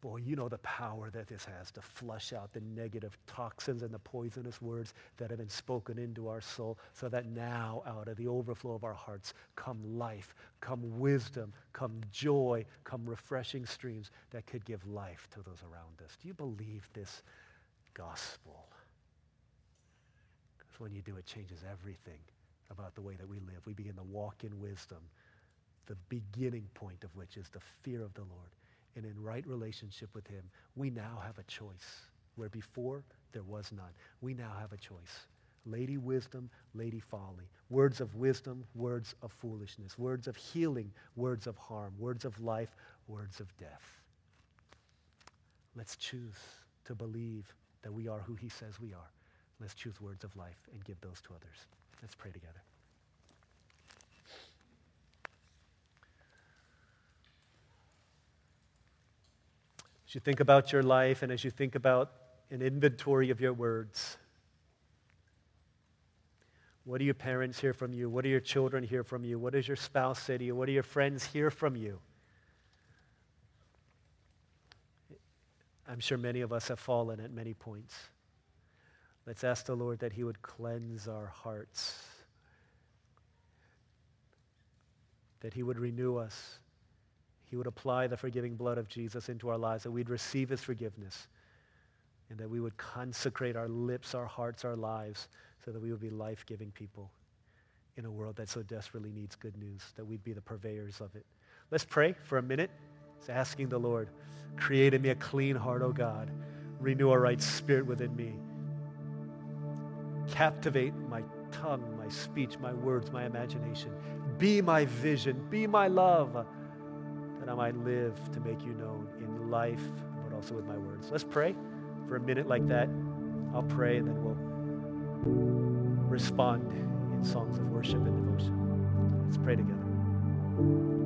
boy, you know the power that this has to flush out the negative toxins and the poisonous words that have been spoken into our soul so that now out of the overflow of our hearts come life, come wisdom, come joy, come refreshing streams that could give life to those around us. Do you believe this gospel. Because when you do, it changes everything about the way that we live. We begin to walk in wisdom, the beginning point of which is the fear of the Lord. And in right relationship with him, we now have a choice. Where before there was none. We now have a choice. Lady wisdom, lady folly. Words of wisdom, words of foolishness. Words of healing, words of harm. Words of life, words of death. Let's choose to believe that we are who he says we are. Let's choose words of life and give those to others. Let's pray together. As you think about your life and as you think about an inventory of your words, what do your parents hear from you? What do your children hear from you? What does your spouse say to you? What do your friends hear from you? I'm sure many of us have fallen at many points. Let's ask the Lord that He would cleanse our hearts, that He would renew us, He would apply the forgiving blood of Jesus into our lives, that we'd receive His forgiveness, and that we would consecrate our lips, our hearts, our lives, so that we would be life giving people in a world that so desperately needs good news, that we'd be the purveyors of it. Let's pray for a minute. It's asking the Lord. Create in me a clean heart, O God. Renew a right spirit within me. Captivate my tongue, my speech, my words, my imagination. Be my vision, be my love, that I might live to make you known in life, but also with my words. Let's pray for a minute like that. I'll pray and then we'll respond in songs of worship and devotion. Let's pray together.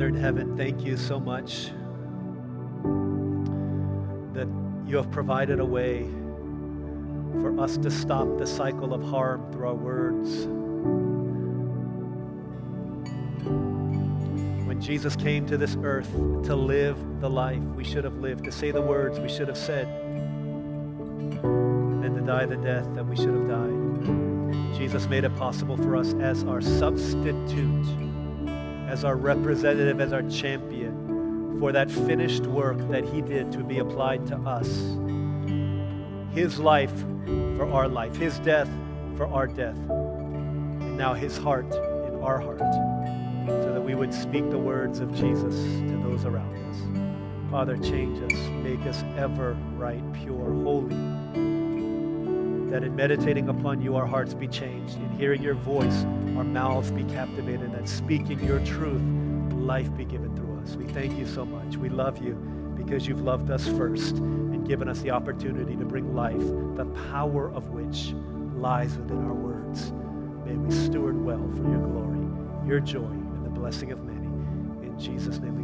Father in heaven, thank you so much that you have provided a way for us to stop the cycle of harm through our words. When Jesus came to this earth to live the life we should have lived, to say the words we should have said, and to die the death that we should have died, Jesus made it possible for us as our substitute as our representative, as our champion for that finished work that he did to be applied to us. His life for our life, his death for our death, and now his heart in our heart, so that we would speak the words of Jesus to those around us. Father, change us, make us ever right, pure, holy that in meditating upon you, our hearts be changed. In hearing your voice, our mouths be captivated. That speaking your truth, life be given through us. We thank you so much. We love you because you've loved us first and given us the opportunity to bring life, the power of which lies within our words. May we steward well for your glory, your joy, and the blessing of many. In Jesus' name